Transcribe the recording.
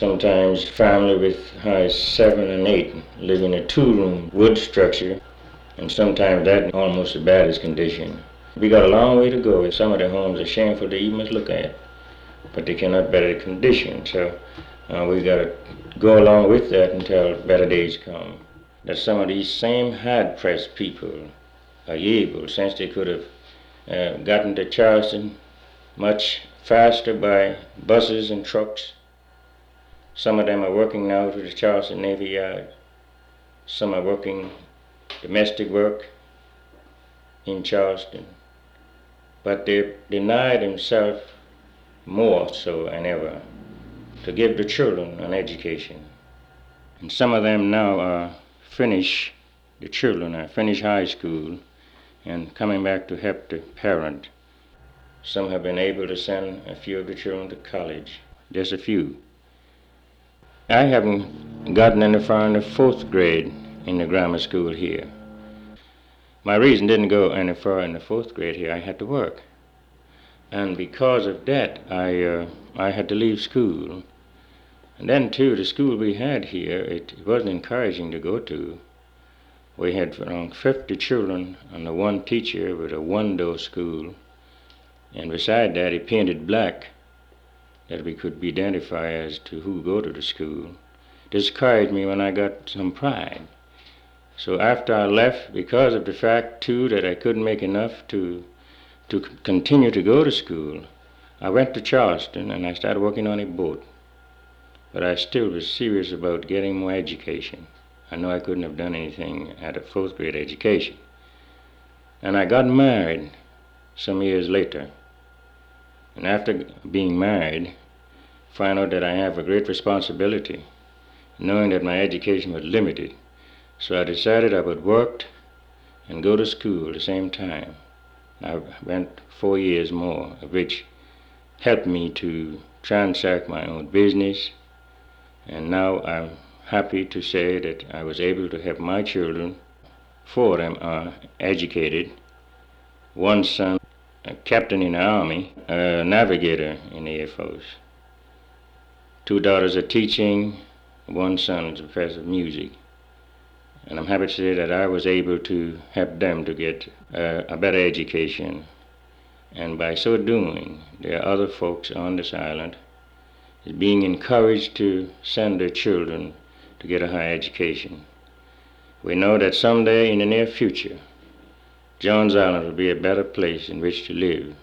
Sometimes family with high seven and eight live in a two-room wood structure, and sometimes that almost the baddest condition. We got a long way to go. Some of the homes are shameful to even look at, but they cannot better the condition. So uh, we got to go along with that until better days come. That some of these same hard-pressed people are able, since they could have uh, gotten to Charleston much faster by buses and trucks. Some of them are working now to the Charleston Navy Yard. Some are working domestic work in Charleston. But they deny themselves more so than ever to give the children an education. And some of them now are finish the children are finish high school and coming back to help the parent. Some have been able to send a few of the children to college, just a few. I haven't gotten any far in the fourth grade in the grammar school here. My reason didn't go any far in the fourth grade here. I had to work. And because of that, I, uh, I had to leave school. And then, too, the school we had here, it wasn't encouraging to go to. We had around 50 children under one teacher with a one-door school. And beside that, he painted black that we could be identified as to who go to the school. Discouraged me when I got some pride. So after I left, because of the fact, too, that I couldn't make enough to, to continue to go to school, I went to Charleston and I started working on a boat. But I still was serious about getting more education. I know I couldn't have done anything at a fourth grade education. And I got married some years later. And after being married, found out that I have a great responsibility, knowing that my education was limited. So I decided I would work and go to school at the same time. I went four years more, which helped me to transact my own business. And now I'm happy to say that I was able to help my children. Four of them are educated. One son, a captain in the Army, a navigator in the Air Force. Two daughters are teaching, one son is a professor of music. And I'm happy to say that I was able to help them to get uh, a better education. And by so doing, there are other folks on this island being encouraged to send their children to get a higher education. We know that someday in the near future, Johns Island will be a better place in which to live